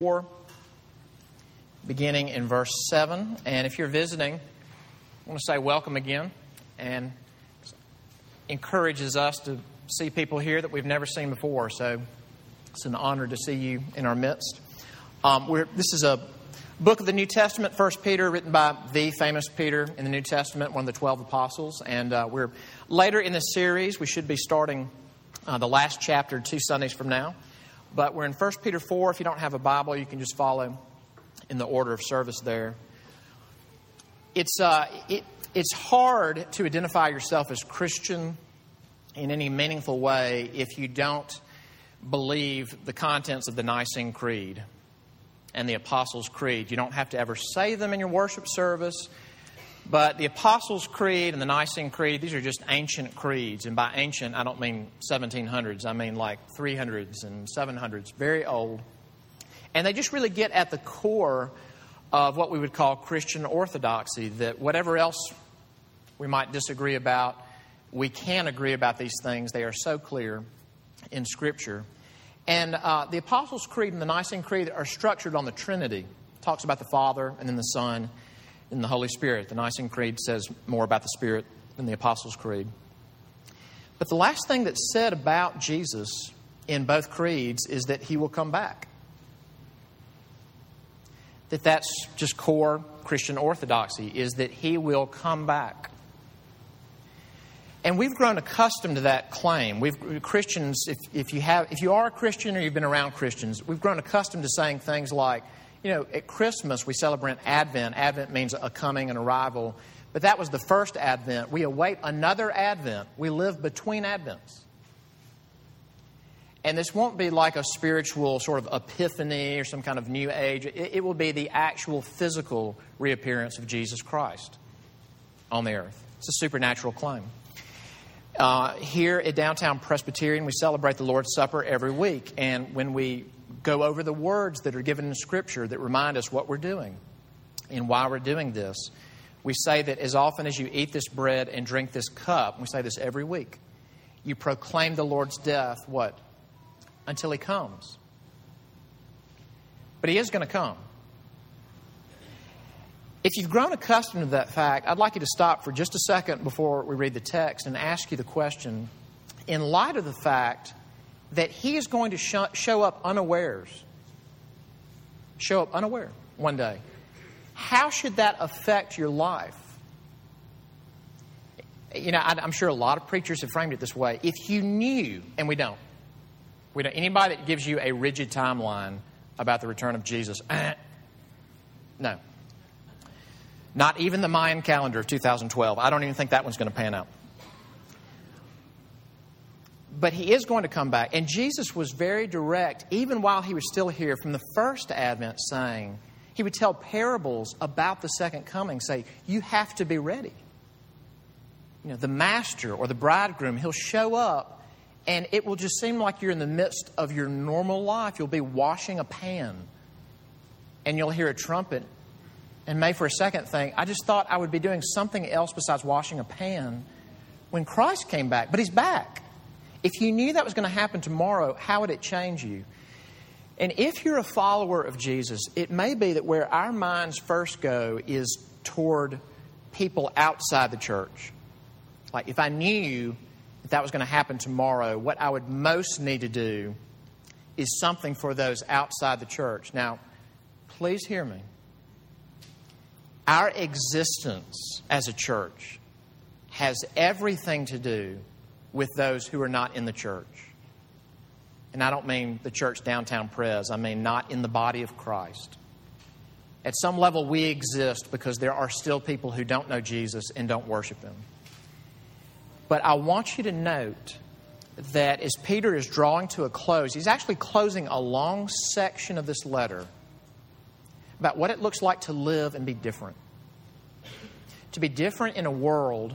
4, beginning in verse 7. And if you're visiting, I want to say welcome again and encourages us to see people here that we've never seen before. So it's an honor to see you in our midst. Um, this is a book of the New Testament, First Peter, written by the famous Peter in the New Testament, one of the 12 apostles. And uh, we're later in this series. We should be starting uh, the last chapter two Sundays from now. But we're in 1 Peter 4. If you don't have a Bible, you can just follow in the order of service there. It's, uh, it, it's hard to identify yourself as Christian in any meaningful way if you don't believe the contents of the Nicene Creed and the Apostles' Creed. You don't have to ever say them in your worship service. But the Apostles' Creed and the Nicene Creed, these are just ancient creeds. And by ancient, I don't mean 1700s, I mean like 300s and 700s, very old. And they just really get at the core of what we would call Christian orthodoxy that whatever else we might disagree about, we can agree about these things. They are so clear in Scripture. And uh, the Apostles' Creed and the Nicene Creed are structured on the Trinity. It talks about the Father and then the Son in the Holy Spirit. The Nicene Creed says more about the Spirit than the Apostles' Creed. But the last thing that's said about Jesus in both creeds is that he will come back. That that's just core Christian orthodoxy, is that he will come back. And we've grown accustomed to that claim. We've Christians, if, if you have if you are a Christian or you've been around Christians, we've grown accustomed to saying things like, you know, at Christmas we celebrate Advent. Advent means a coming, and arrival. But that was the first Advent. We await another Advent. We live between Advents. And this won't be like a spiritual sort of epiphany or some kind of new age. It, will be the actual physical reappearance of Jesus Christ on the earth. It's a supernatural claim. Uh, here at Downtown Presbyterian, we celebrate the Lord's Supper every week. And when we go over the words that are given in Scripture that remind us what we're doing and why we're doing this. We say that as often as you eat this bread and drink this cup, we say this every week, you proclaim the Lord's death, what? Until He comes. But He is going to come. If you've grown accustomed to that fact, I'd like you to stop for just a second before we read the text and ask you the question in light of the fact that he is going to sh- show up unawares, show up unaware one day. How should that affect your life? You know, I, am sure a lot of preachers have framed it this way. If you knew, and we don't, we don't. Anybody that gives you a rigid timeline about the return of Jesus, no. Not even the Mayan calendar of 2012. I don't even think that one's going to pan out but he is going to come back. And Jesus was very direct, even while he was still here, from the first advent, saying, he would tell parables about the second coming, say, You have to be ready. You know, the master or the bridegroom, he'll show up, and it will just seem like you're in the midst of your normal life. You'll be washing a pan, and you'll hear a trumpet, and may for a second think, I just thought I would be doing something else besides washing a pan when Christ came back. But he's back. If you knew that was going to happen tomorrow, how would it change you? And if you're a follower of Jesus, it may be that where our minds first go is toward people outside the church. Like, if I knew that that was going to happen tomorrow, what I would most need to do is something for those outside the church. Now, please hear me. Our existence as a church has everything to do with those who are not in the church. And I don't mean the church downtown Pres, I mean not in the body of Christ. At some level, we exist because there are still people who don't know Jesus and don't worship Him. But I want you to note that as Peter is drawing to a close, he's actually closing a long section of this letter about what it looks like to live and be different. To be different in a world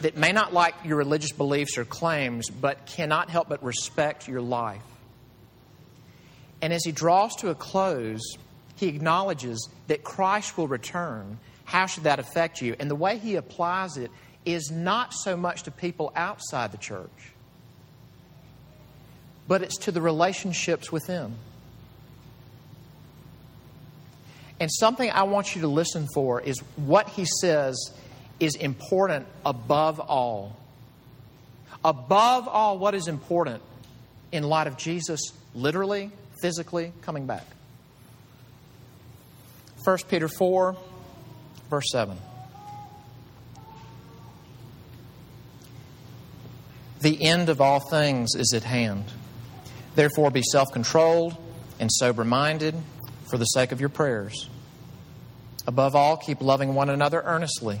that may not like your religious beliefs or claims, but cannot help but respect your life. And as he draws to a close, he acknowledges that Christ will return. How should that affect you? And the way he applies it is not so much to people outside the church, but it's to the relationships within. And something I want you to listen for is what he says is important above all. Above all, what is important in light of Jesus literally, physically coming back? 1 Peter 4, verse 7. The end of all things is at hand. Therefore, be self controlled and sober minded for the sake of your prayers. Above all, keep loving one another earnestly,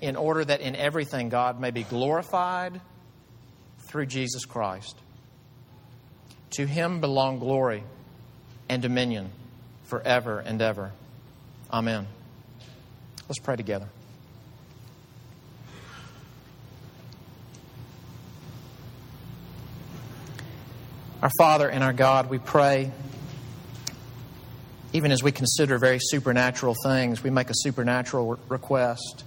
in order that in everything God may be glorified through Jesus Christ. To him belong glory and dominion forever and ever. Amen. Let's pray together. Our Father and our God, we pray, even as we consider very supernatural things, we make a supernatural request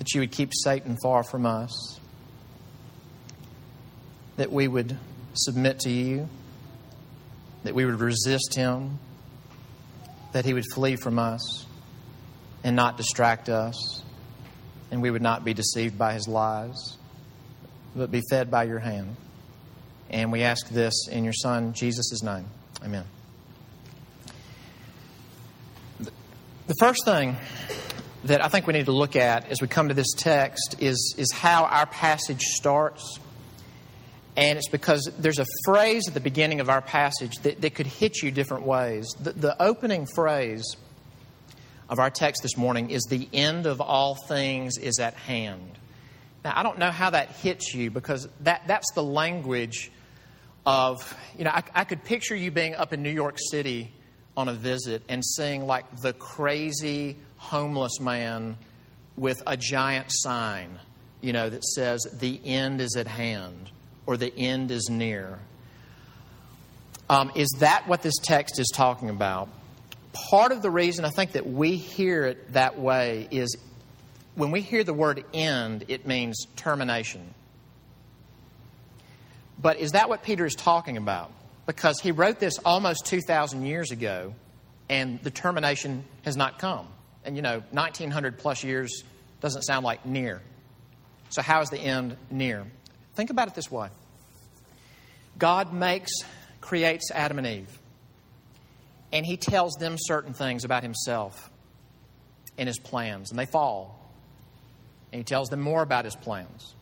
that you would keep Satan far from us, that we would submit to you, that we would resist him, that he would flee from us and not distract us, and we would not be deceived by his lies, but be fed by your hand. And we ask this in your Son, Jesus' name. Amen. The first thing that I think we need to look at as we come to this text is, is how our passage starts. And it's because there's a phrase at the beginning of our passage that, that could hit you different ways. The, the opening phrase of our text this morning is the end of all things is at hand. Now, I don't know how that hits you because that, that's the language of, you know, I, I could picture you being up in New York City on a visit and seeing like the crazy homeless man with a giant sign, you know, that says, the end is at hand or the end is near. Um, is that what this text is talking about? Part of the reason I think that we hear it that way is when we hear the word end, it means termination. But is that what Peter is talking about? Because he wrote this almost 2,000 years ago, and the termination has not come. And you know, 1900 plus years doesn't sound like near. So, how is the end near? Think about it this way God makes, creates Adam and Eve, and he tells them certain things about himself and his plans, and they fall. And he tells them more about his plans.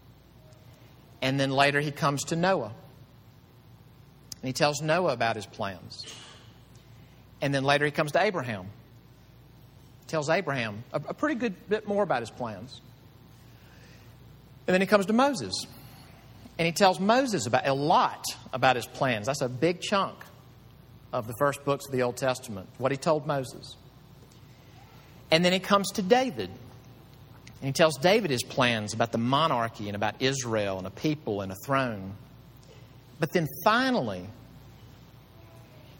And then later he comes to Noah. And he tells Noah about his plans. And then later he comes to Abraham. Tells Abraham a, a pretty good bit more about his plans. And then he comes to Moses. And he tells Moses about a lot about his plans. That's a big chunk of the first books of the Old Testament, what he told Moses. And then he comes to David. And he tells David his plans about the monarchy and about Israel and a people and a throne. But then finally,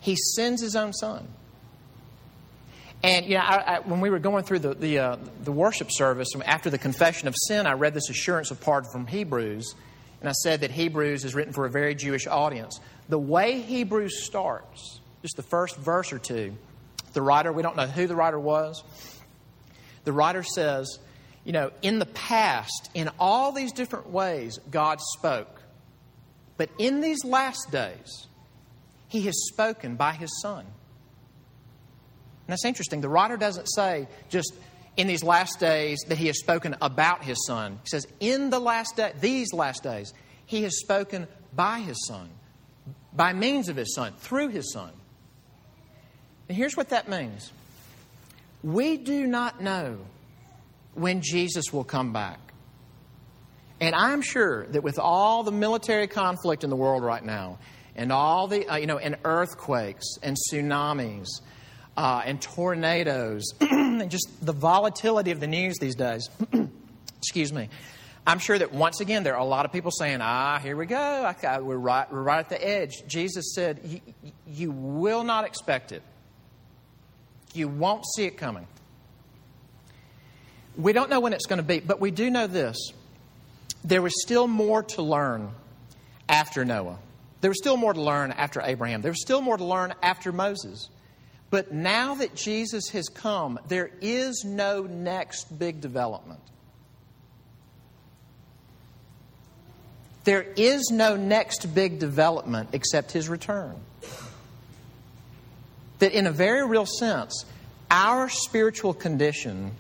he sends his own son. And you know, I, I, when we were going through the the, uh, the, worship service after the confession of sin, I read this assurance of pardon from Hebrews, and I said that Hebrews is written for a very Jewish audience. The way Hebrews starts, just the first verse or two, the writer we don't know who the writer was. The writer says, you know, in the past, in all these different ways, God spoke. But in these last days, He has spoken by His Son. And that's interesting. The writer doesn't say just in these last days that He has spoken about His Son. He says, in the last day, these last days, He has spoken by His Son, by means of His Son, through His Son. And here's what that means we do not know when Jesus will come back. And I'm sure that with all the military conflict in the world right now, and all the, uh, you know, and earthquakes and tsunamis, uh, and tornadoes and just the volatility of the news these days. Excuse me. I'm sure that once again there are a lot of people saying, "Ah, here we go. I, we're right. We're right at the edge." Jesus said, "You will not expect it. You won't see it coming." We don't know when it's going to be, but we do know this: there was still more to learn after Noah. There was still more to learn after Abraham. There was still more to learn after Moses. But now that Jesus has come, there is no next big development. There is no next big development except his return. That, in a very real sense, our spiritual condition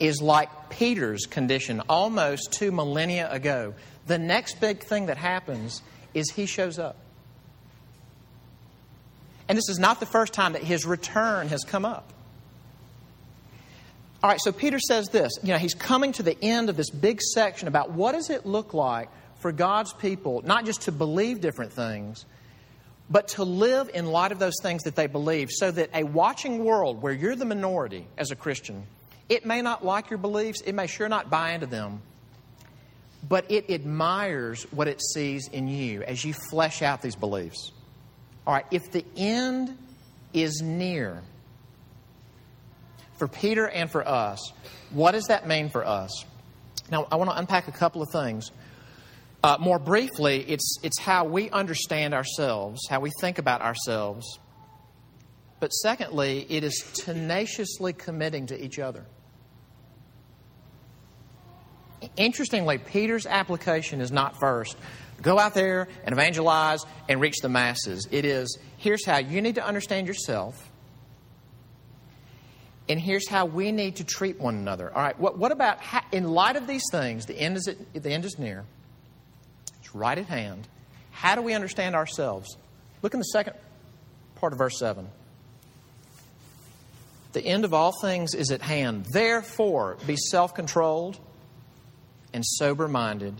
is like Peter's condition almost two millennia ago. The next big thing that happens is he shows up. And this is not the first time that his return has come up. All right, so Peter says this. You know, he's coming to the end of this big section about what does it look like for God's people not just to believe different things, but to live in light of those things that they believe, so that a watching world where you're the minority as a Christian, it may not like your beliefs, it may sure not buy into them, but it admires what it sees in you as you flesh out these beliefs. All right, if the end is near for Peter and for us, what does that mean for us? Now, I want to unpack a couple of things. Uh, more briefly, it's, it's how we understand ourselves, how we think about ourselves. But secondly, it is tenaciously committing to each other. Interestingly, Peter's application is not first go out there and evangelize and reach the masses. It is here's how you need to understand yourself, and here's how we need to treat one another. All right, what, what about, how, in light of these things, the end, is at, the end is near, it's right at hand. How do we understand ourselves? Look in the second part of verse 7. The end of all things is at hand. Therefore, be self controlled and sober minded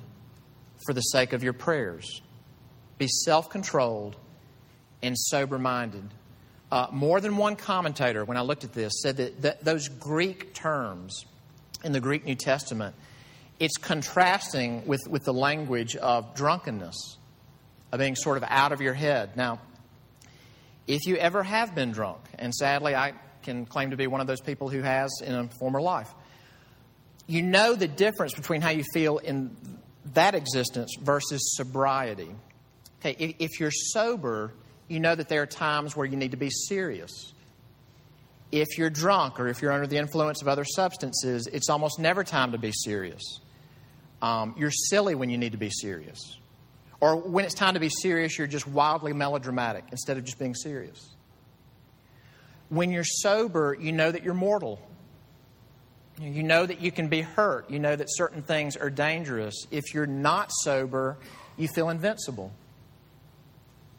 for the sake of your prayers. Be self controlled and sober minded. Uh, more than one commentator, when I looked at this, said that, that those Greek terms in the Greek New Testament, it's contrasting with, with the language of drunkenness, of being sort of out of your head. Now, if you ever have been drunk, and sadly I can claim to be one of those people who has in a former life, you know the difference between how you feel in that existence versus sobriety. Okay, if you're sober, you know that there are times where you need to be serious. If you're drunk or if you're under the influence of other substances, it's almost never time to be serious. Um, you're silly when you need to be serious. Or when it's time to be serious, you're just wildly melodramatic instead of just being serious. When you're sober, you know that you're mortal you know that you can be hurt. You know that certain things are dangerous. If you're not sober, you feel invincible.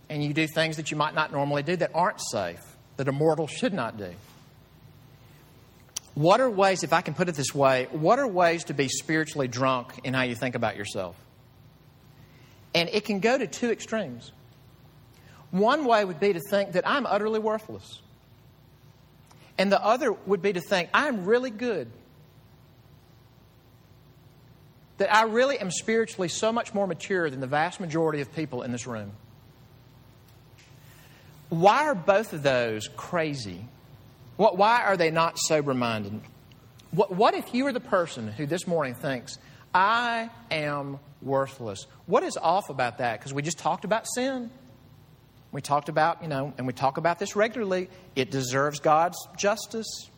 And you do things that you might not normally do that aren't safe, that a mortal should not do. What are ways, if I can put it this way, what are ways to be spiritually drunk in how you think about yourself? And it can go to two extremes. One way would be to think that I'm utterly worthless. And the other would be to think I'm really good that I really am spiritually so much more mature than the vast majority of people in this room. Why are both of those crazy? Why are they not sober minded? What, what if you are the person who this morning thinks, I am worthless? What is off about that? Because we just talked about sin. We talked about, you know, and we talk about this regularly. It deserves God's justice.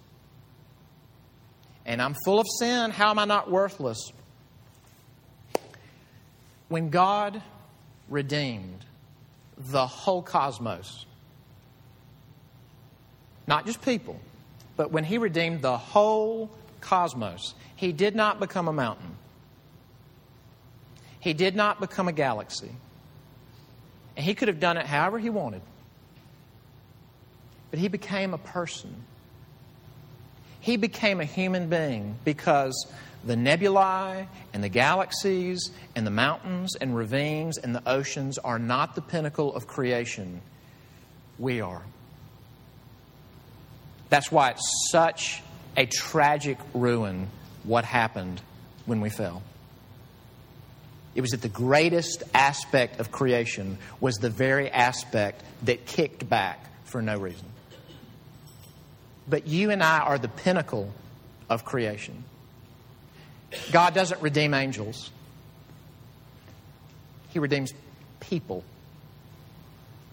And I'm full of sin. How am I not worthless? When God redeemed the whole cosmos, not just people, but when He redeemed the whole cosmos, He did not become a mountain. He did not become a galaxy. And He could have done it however He wanted. But He became a person. He became a human being because the nebulae and the galaxies and the mountains and ravines and the oceans are not the pinnacle of creation. We are. That's why it's such a tragic ruin what happened when we fell. It was that the greatest aspect of creation was the very aspect that kicked back for no reason. But you and I are the pinnacle of creation. God doesn't redeem angels, He redeems people.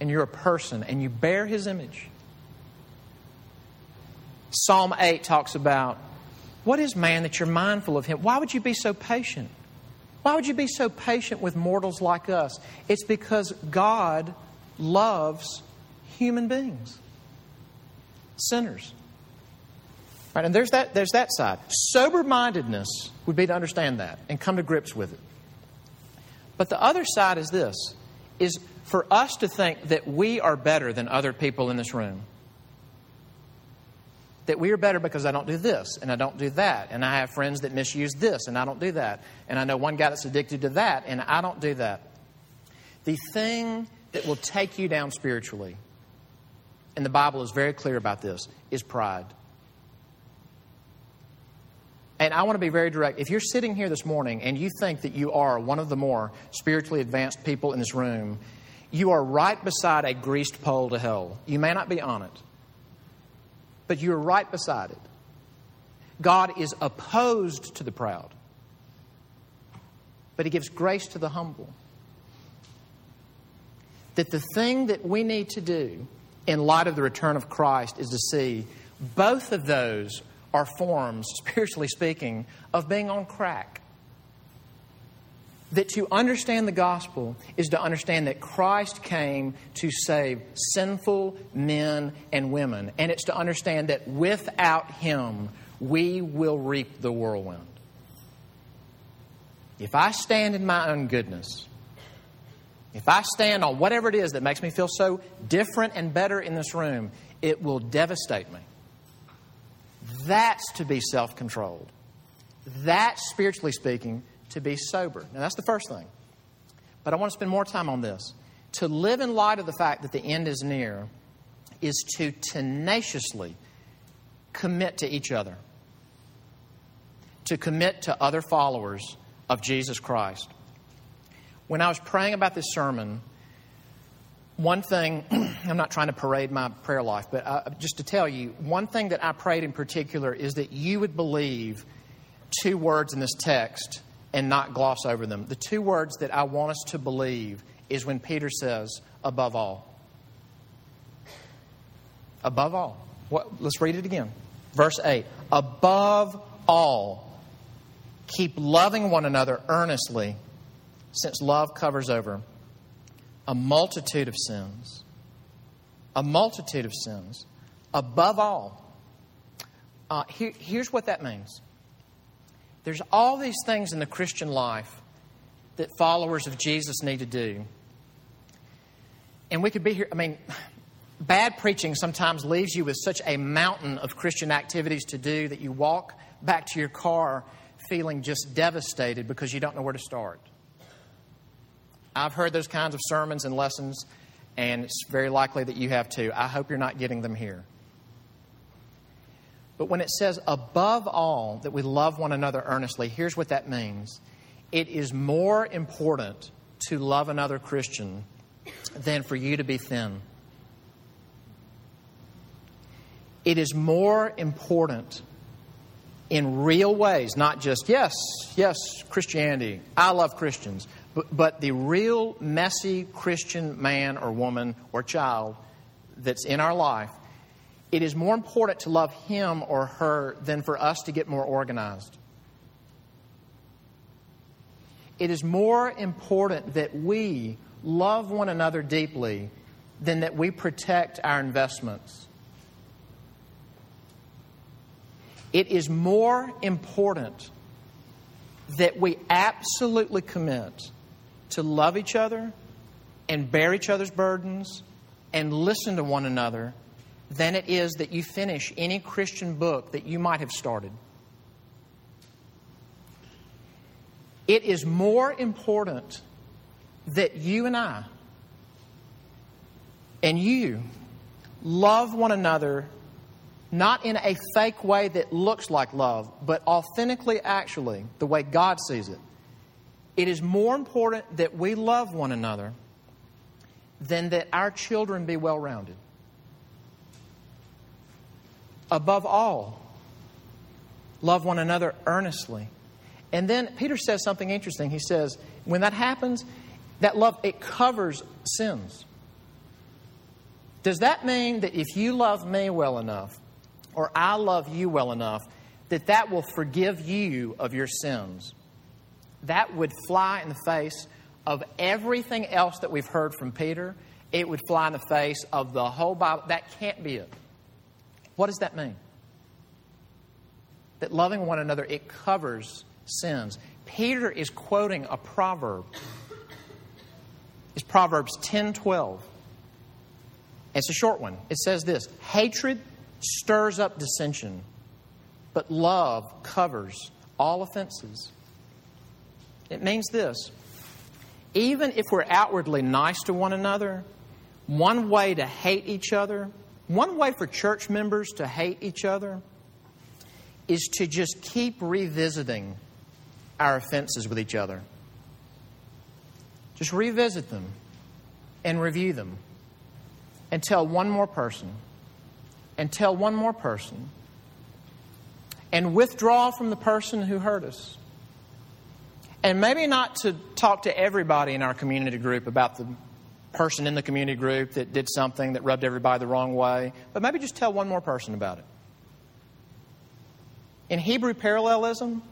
And you're a person, and you bear His image. Psalm 8 talks about what is man that you're mindful of him? Why would you be so patient? Why would you be so patient with mortals like us? It's because God loves human beings, sinners. Right, and there's that, there's that side. Sober mindedness would be to understand that and come to grips with it. But the other side is this is for us to think that we are better than other people in this room. That we are better because I don't do this and I don't do that. And I have friends that misuse this and I don't do that. And I know one guy that's addicted to that and I don't do that. The thing that will take you down spiritually, and the Bible is very clear about this, is pride. And I want to be very direct. If you're sitting here this morning and you think that you are one of the more spiritually advanced people in this room, you are right beside a greased pole to hell. You may not be on it, but you're right beside it. God is opposed to the proud, but He gives grace to the humble. That the thing that we need to do in light of the return of Christ is to see both of those are forms, spiritually speaking, of being on crack. That to understand the gospel is to understand that Christ came to save sinful men and women. And it's to understand that without Him, we will reap the whirlwind. If I stand in my own goodness, if I stand on whatever it is that makes me feel so different and better in this room, it will devastate me. That's to be self controlled. That's, spiritually speaking, to be sober. Now, that's the first thing. But I want to spend more time on this. To live in light of the fact that the end is near is to tenaciously commit to each other, to commit to other followers of Jesus Christ. When I was praying about this sermon, one thing, I'm not trying to parade my prayer life, but uh, just to tell you, one thing that I prayed in particular is that you would believe two words in this text and not gloss over them. The two words that I want us to believe is when Peter says, above all. Above all. What, let's read it again. Verse 8. Above all, keep loving one another earnestly, since love covers over a multitude of sins. A multitude of sins. Above all, uh, here, here's what that means there's all these things in the Christian life that followers of Jesus need to do. And we could be here, I mean, bad preaching sometimes leaves you with such a mountain of Christian activities to do that you walk back to your car feeling just devastated because you don't know where to start. I've heard those kinds of sermons and lessons, and it's very likely that you have too. I hope you're not getting them here. But when it says, above all, that we love one another earnestly, here's what that means it is more important to love another Christian than for you to be thin. It is more important in real ways, not just, yes, yes, Christianity, I love Christians, but, but the real messy Christian man or woman or child that's in our life, it is more important to love him or her than for us to get more organized. It is more important that we love one another deeply than that we protect our investments. It is more important that we absolutely commit to love each other and bear each other's burdens and listen to one another than it is that you finish any Christian book that you might have started. It is more important that you and I and you love one another not in a fake way that looks like love, but authentically, actually, the way God sees it. It is more important that we love one another than that our children be well rounded. Above all, love one another earnestly. And then Peter says something interesting. He says, when that happens, that love, it covers sins. Does that mean that if you love me well enough, or I love you well enough, that that will forgive you of your sins? That would fly in the face of everything else that we've heard from Peter. It would fly in the face of the whole Bible. That can't be it. What does that mean? That loving one another, it covers sins. Peter is quoting a proverb. It's Proverbs 10 12. It's a short one. It says this Hatred stirs up dissension, but love covers all offenses. It means this even if we're outwardly nice to one another, one way to hate each other, one way for church members to hate each other, is to just keep revisiting our offenses with each other. Just revisit them and review them and tell one more person and tell one more person and withdraw from the person who hurt us. And maybe not to talk to everybody in our community group about the person in the community group that did something that rubbed everybody the wrong way, but maybe just tell one more person about it. In Hebrew parallelism,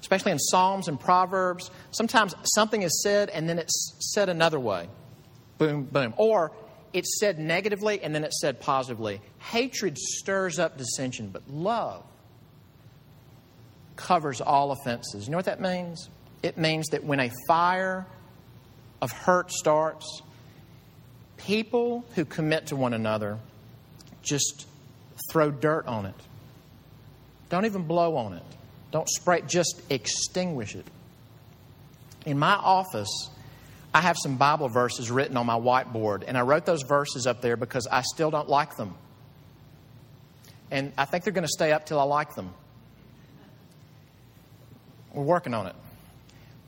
especially in Psalms and Proverbs, sometimes something is said and then it's said another way. Boom, boom. Or it's said negatively and then it's said positively. Hatred stirs up dissension, but love covers all offenses. You know what that means? It means that when a fire of hurt starts, people who commit to one another just throw dirt on it. Don't even blow on it. Don't spray, just extinguish it. In my office, I have some Bible verses written on my whiteboard, and I wrote those verses up there because I still don't like them. And I think they're going to stay up till I like them. We're working on it.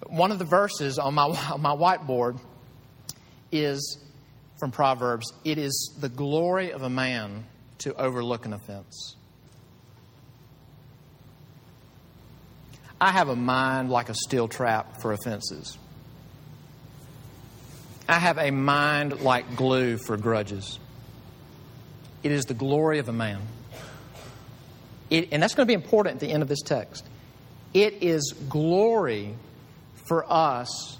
But one of the verses on my, on my whiteboard is from Proverbs It is the glory of a man to overlook an offense. I have a mind like a steel trap for offenses. I have a mind like glue for grudges. It is the glory of a man. It, and that's going to be important at the end of this text. It is glory for us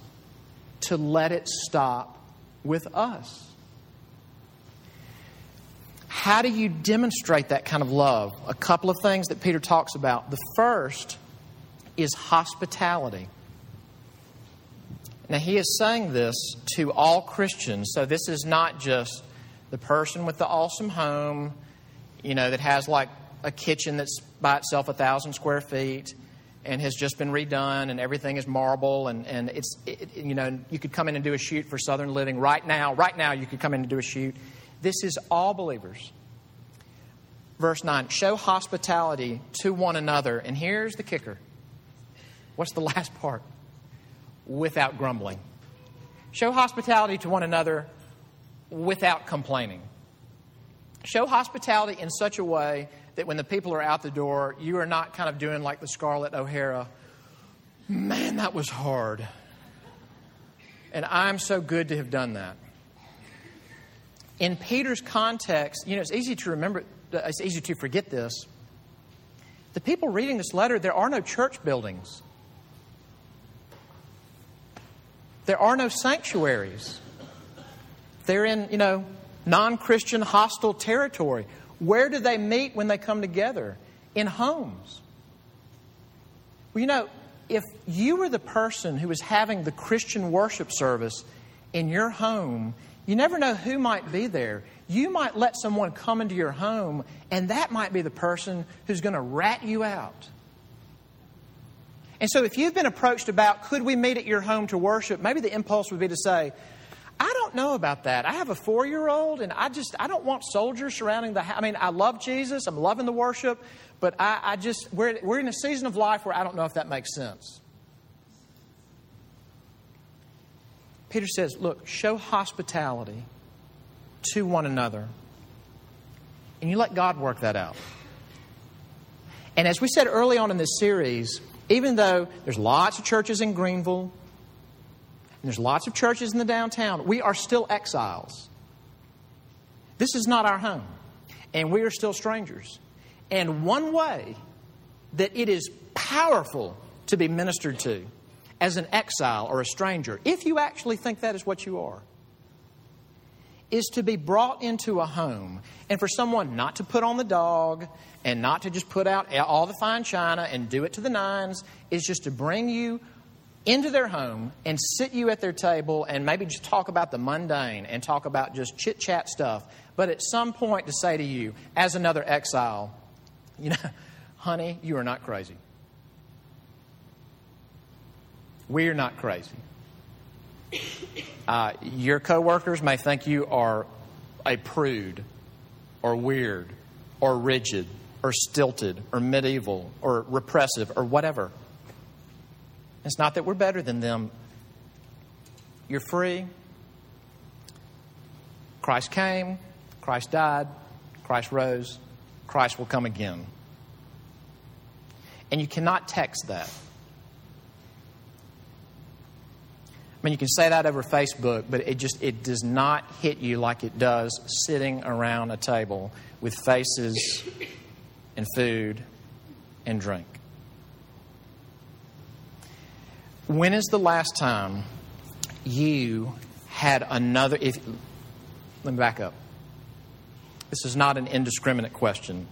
to let it stop with us. How do you demonstrate that kind of love? A couple of things that Peter talks about. The first is hospitality. Now, he is saying this to all Christians, so this is not just the person with the awesome home, you know, that has like a kitchen that's by itself a thousand square feet and has just been redone and everything is marble and, and it's, it, you know, you could come in and do a shoot for Southern Living right now. Right now, you could come in and do a shoot. This is all believers. Verse 9 show hospitality to one another. And here's the kicker What's the last part? Without grumbling. Show hospitality to one another without complaining. Show hospitality in such a way that when the people are out the door, you are not kind of doing like the Scarlett O'Hara, man, that was hard. And I'm so good to have done that. In Peter's context, you know, it's easy to remember, it's easy to forget this. The people reading this letter, there are no church buildings. There are no sanctuaries. They're in, you know, non Christian hostile territory. Where do they meet when they come together? In homes. Well, you know, if you were the person who was having the Christian worship service in your home, you never know who might be there. You might let someone come into your home, and that might be the person who's going to rat you out. And so, if you've been approached about, could we meet at your home to worship, maybe the impulse would be to say, I don't know about that. I have a four year old, and I just, I don't want soldiers surrounding the house. I mean, I love Jesus, I'm loving the worship, but I, I just, we're, we're in a season of life where I don't know if that makes sense. Peter says, look, show hospitality to one another, and you let God work that out. And as we said early on in this series, even though there's lots of churches in Greenville, and there's lots of churches in the downtown, we are still exiles. This is not our home, and we are still strangers. And one way that it is powerful to be ministered to as an exile or a stranger, if you actually think that is what you are, is to be brought into a home and for someone not to put on the dog and not to just put out all the fine china and do it to the nines, is just to bring you into their home and sit you at their table and maybe just talk about the mundane and talk about just chit chat stuff. But at some point to say to you, as another exile, you know, honey, you are not crazy. We're not crazy. Uh, your coworkers may think you are a prude or weird or rigid or stilted or medieval or repressive or whatever. It's not that we're better than them. You're free. Christ came, Christ died, Christ rose, Christ will come again. And you cannot text that. I mean, you can say that over Facebook, but it just it does not hit you like it does sitting around a table with faces and food and drink. When is the last time you had another? If, let me back up. This is not an indiscriminate question.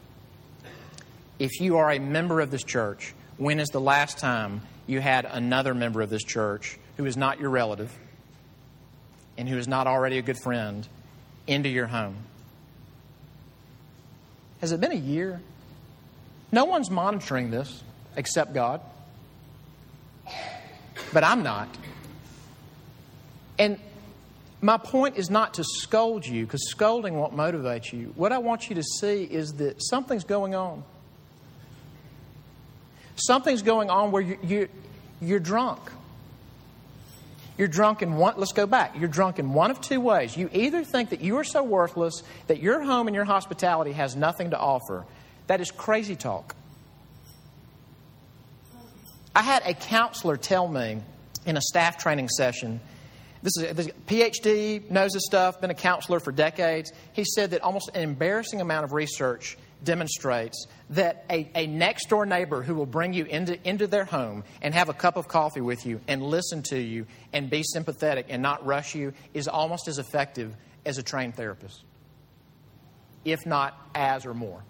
If you are a member of this church, when is the last time you had another member of this church who is not your relative and who is not already a good friend into your home? Has it been a year? No one's monitoring this except God. But I'm not. And my point is not to scold you, because scolding won't motivate you. What I want you to see is that something's going on. Something's going on where you, you, you're drunk. You're drunk in one, let's go back. You're drunk in one of two ways. You either think that you are so worthless that your home and your hospitality has nothing to offer. That is crazy talk. I had a counselor tell me in a staff training session. This is a PhD, knows this stuff, been a counselor for decades. He said that almost an embarrassing amount of research demonstrates that a, a next door neighbor who will bring you into, into their home and have a cup of coffee with you and listen to you and be sympathetic and not rush you is almost as effective as a trained therapist, if not as or more.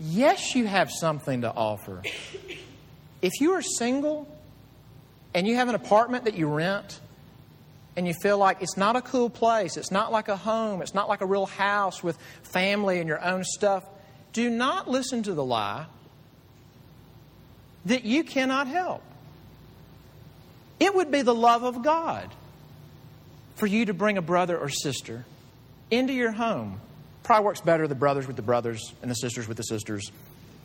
Yes, you have something to offer. If you are single and you have an apartment that you rent, and you feel like it's not a cool place, it's not like a home, it's not like a real house with family and your own stuff, do not listen to the lie that you cannot help. It would be the love of God for you to bring a brother or sister into your home. Probably works better the brothers with the brothers and the sisters with the sisters.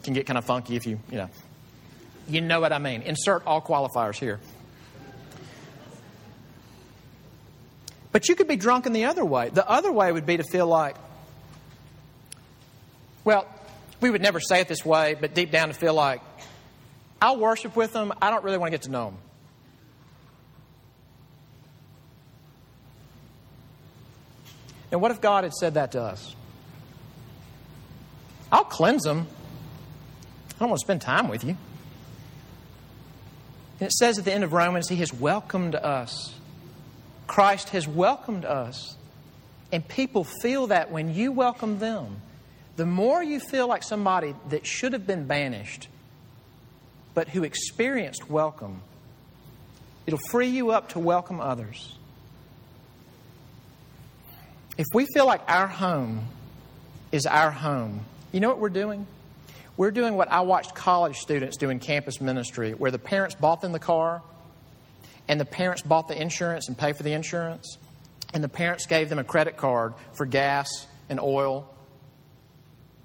Can get kind of funky if you, you know. You know what I mean. Insert all qualifiers here. But you could be drunk in the other way. The other way would be to feel like, well, we would never say it this way, but deep down to feel like, I'll worship with them. I don't really want to get to know them. And what if God had said that to us? I'll cleanse them. I don't want to spend time with you. And it says at the end of Romans, He has welcomed us Christ has welcomed us. And people feel that when you welcome them. The more you feel like somebody that should have been banished, but who experienced welcome, it'll free you up to welcome others. If we feel like our home is our home, you know what we're doing? We're doing what I watched college students do in campus ministry, where the parents bought them the car and the parents bought the insurance and paid for the insurance, and the parents gave them a credit card for gas and oil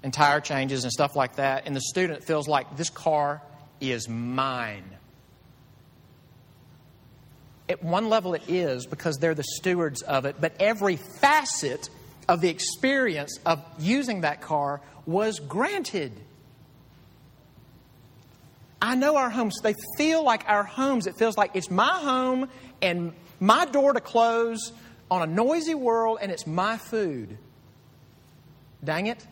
and tire changes and stuff like that, and the student feels like this car is mine. At one level, it is because they're the stewards of it, but every facet of the experience of using that car was granted. I know our homes, they feel like our homes. It feels like it's my home and my door to close on a noisy world, and it's my food. Dang it.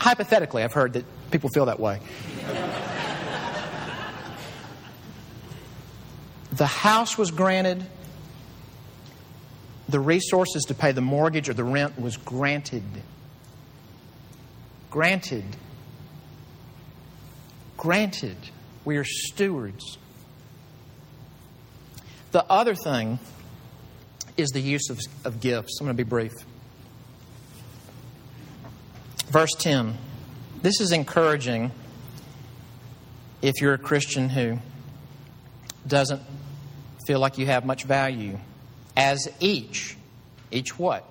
Hypothetically, I've heard that people feel that way. the house was granted, the resources to pay the mortgage or the rent was granted. Granted. Granted. We are stewards. The other thing is the use of, of gifts. I'm going to be brief. Verse 10. This is encouraging if you're a Christian who doesn't feel like you have much value. As each, each what?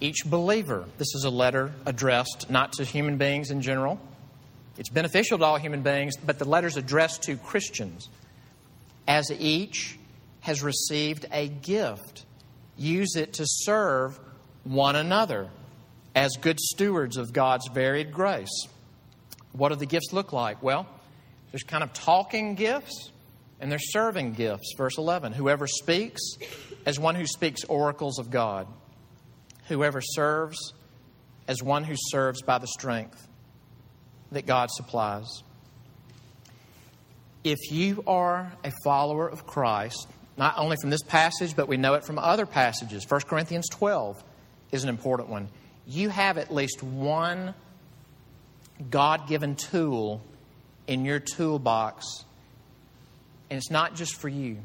Each believer. This is a letter addressed not to human beings in general. It's beneficial to all human beings, but the letter's addressed to Christians. As each has received a gift, use it to serve one another as good stewards of God's varied grace. What do the gifts look like? Well, there's kind of talking gifts and there's serving gifts. Verse 11 Whoever speaks, as one who speaks oracles of God. Whoever serves, as one who serves by the strength that God supplies. If you are a follower of Christ, not only from this passage, but we know it from other passages, 1 Corinthians 12 is an important one you have at least one God given tool in your toolbox, and it's not just for you.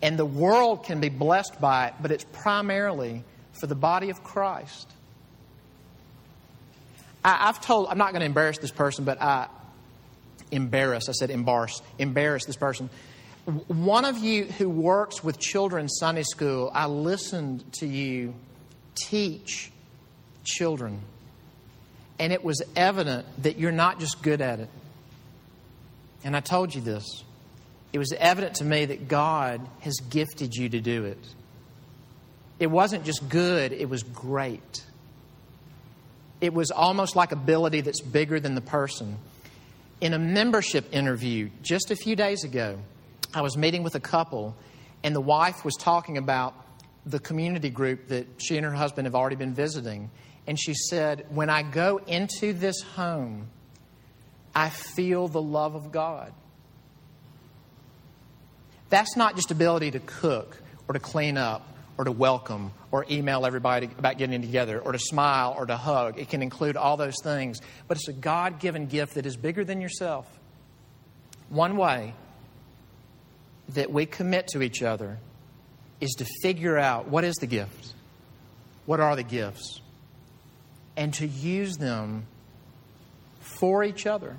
And the world can be blessed by it, but it's primarily for the body of Christ. I, have told, I'm not going to embarrass this person, but I embarrass, I said embarrass, embarrass this person. One of you who works with children Sunday school, I listened to you teach children. And it was evident that you're not just good at it. And I told you this. It was evident to me that God has gifted you to do it. It wasn't just good, it was great. It was almost like ability that's bigger than the person. In a membership interview just a few days ago, I was meeting with a couple, and the wife was talking about the community group that she and her husband have already been visiting. And she said, When I go into this home, I feel the love of God. That's not just ability to cook or to clean up or to welcome or email everybody about getting together or to smile or to hug. It can include all those things. But it's a God given gift that is bigger than yourself. One way that we commit to each other is to figure out what is the gift? What are the gifts? And to use them for each other.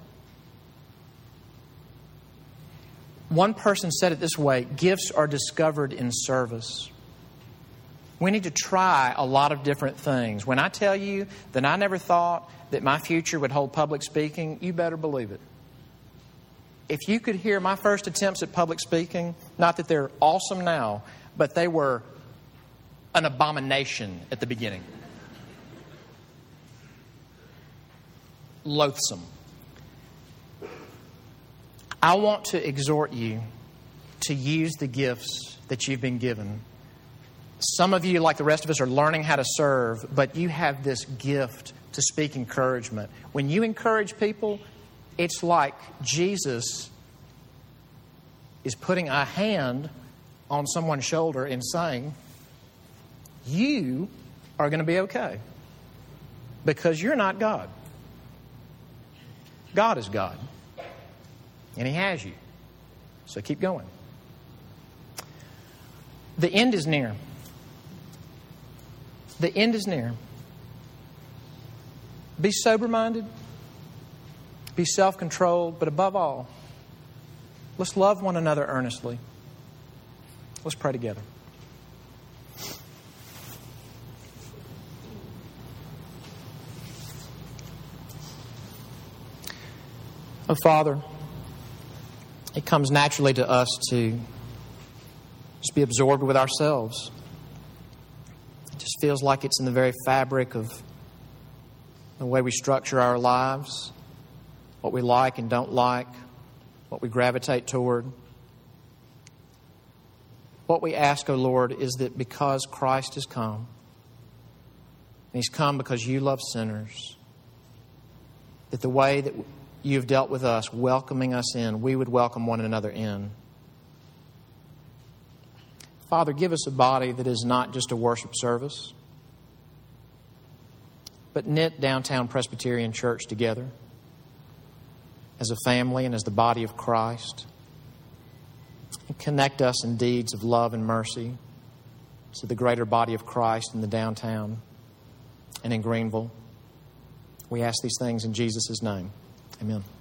One person said it this way gifts are discovered in service. We need to try a lot of different things. When I tell you that I never thought that my future would hold public speaking, you better believe it if you could hear my first attempts at public speaking, not that they're awesome now, but they were an abomination at the beginning. Loathsome. I want to exhort you to use the gifts that you've been given. Some of you, like the rest of us, are learning how to serve, but you have this gift to speak encouragement. When you encourage people, it's like Jesus is putting a hand on someone's shoulder and saying, You are going to be okay because you're not God. God is God, and He has you. So keep going. The end is near. The end is near. Be sober minded Be self controlled, but above all, let's love one another earnestly. Let's pray together. Oh, Father, it comes naturally to us to just be absorbed with ourselves. It just feels like it's in the very fabric of the way we structure our lives, what we like and don't like, what we gravitate toward. What we ask, O oh Lord, is that because Christ has come, and He's come because you love sinners, that the way that you've dealt with us, welcoming us in, we would welcome one another in. Father, give us a body that is not just a worship service, but knit Downtown Presbyterian Church together as a family and as the body of Christ. And connect us in deeds of love and mercy to the greater body of Christ in the downtown and in Greenville. We ask these things in Jesus' name. Amen.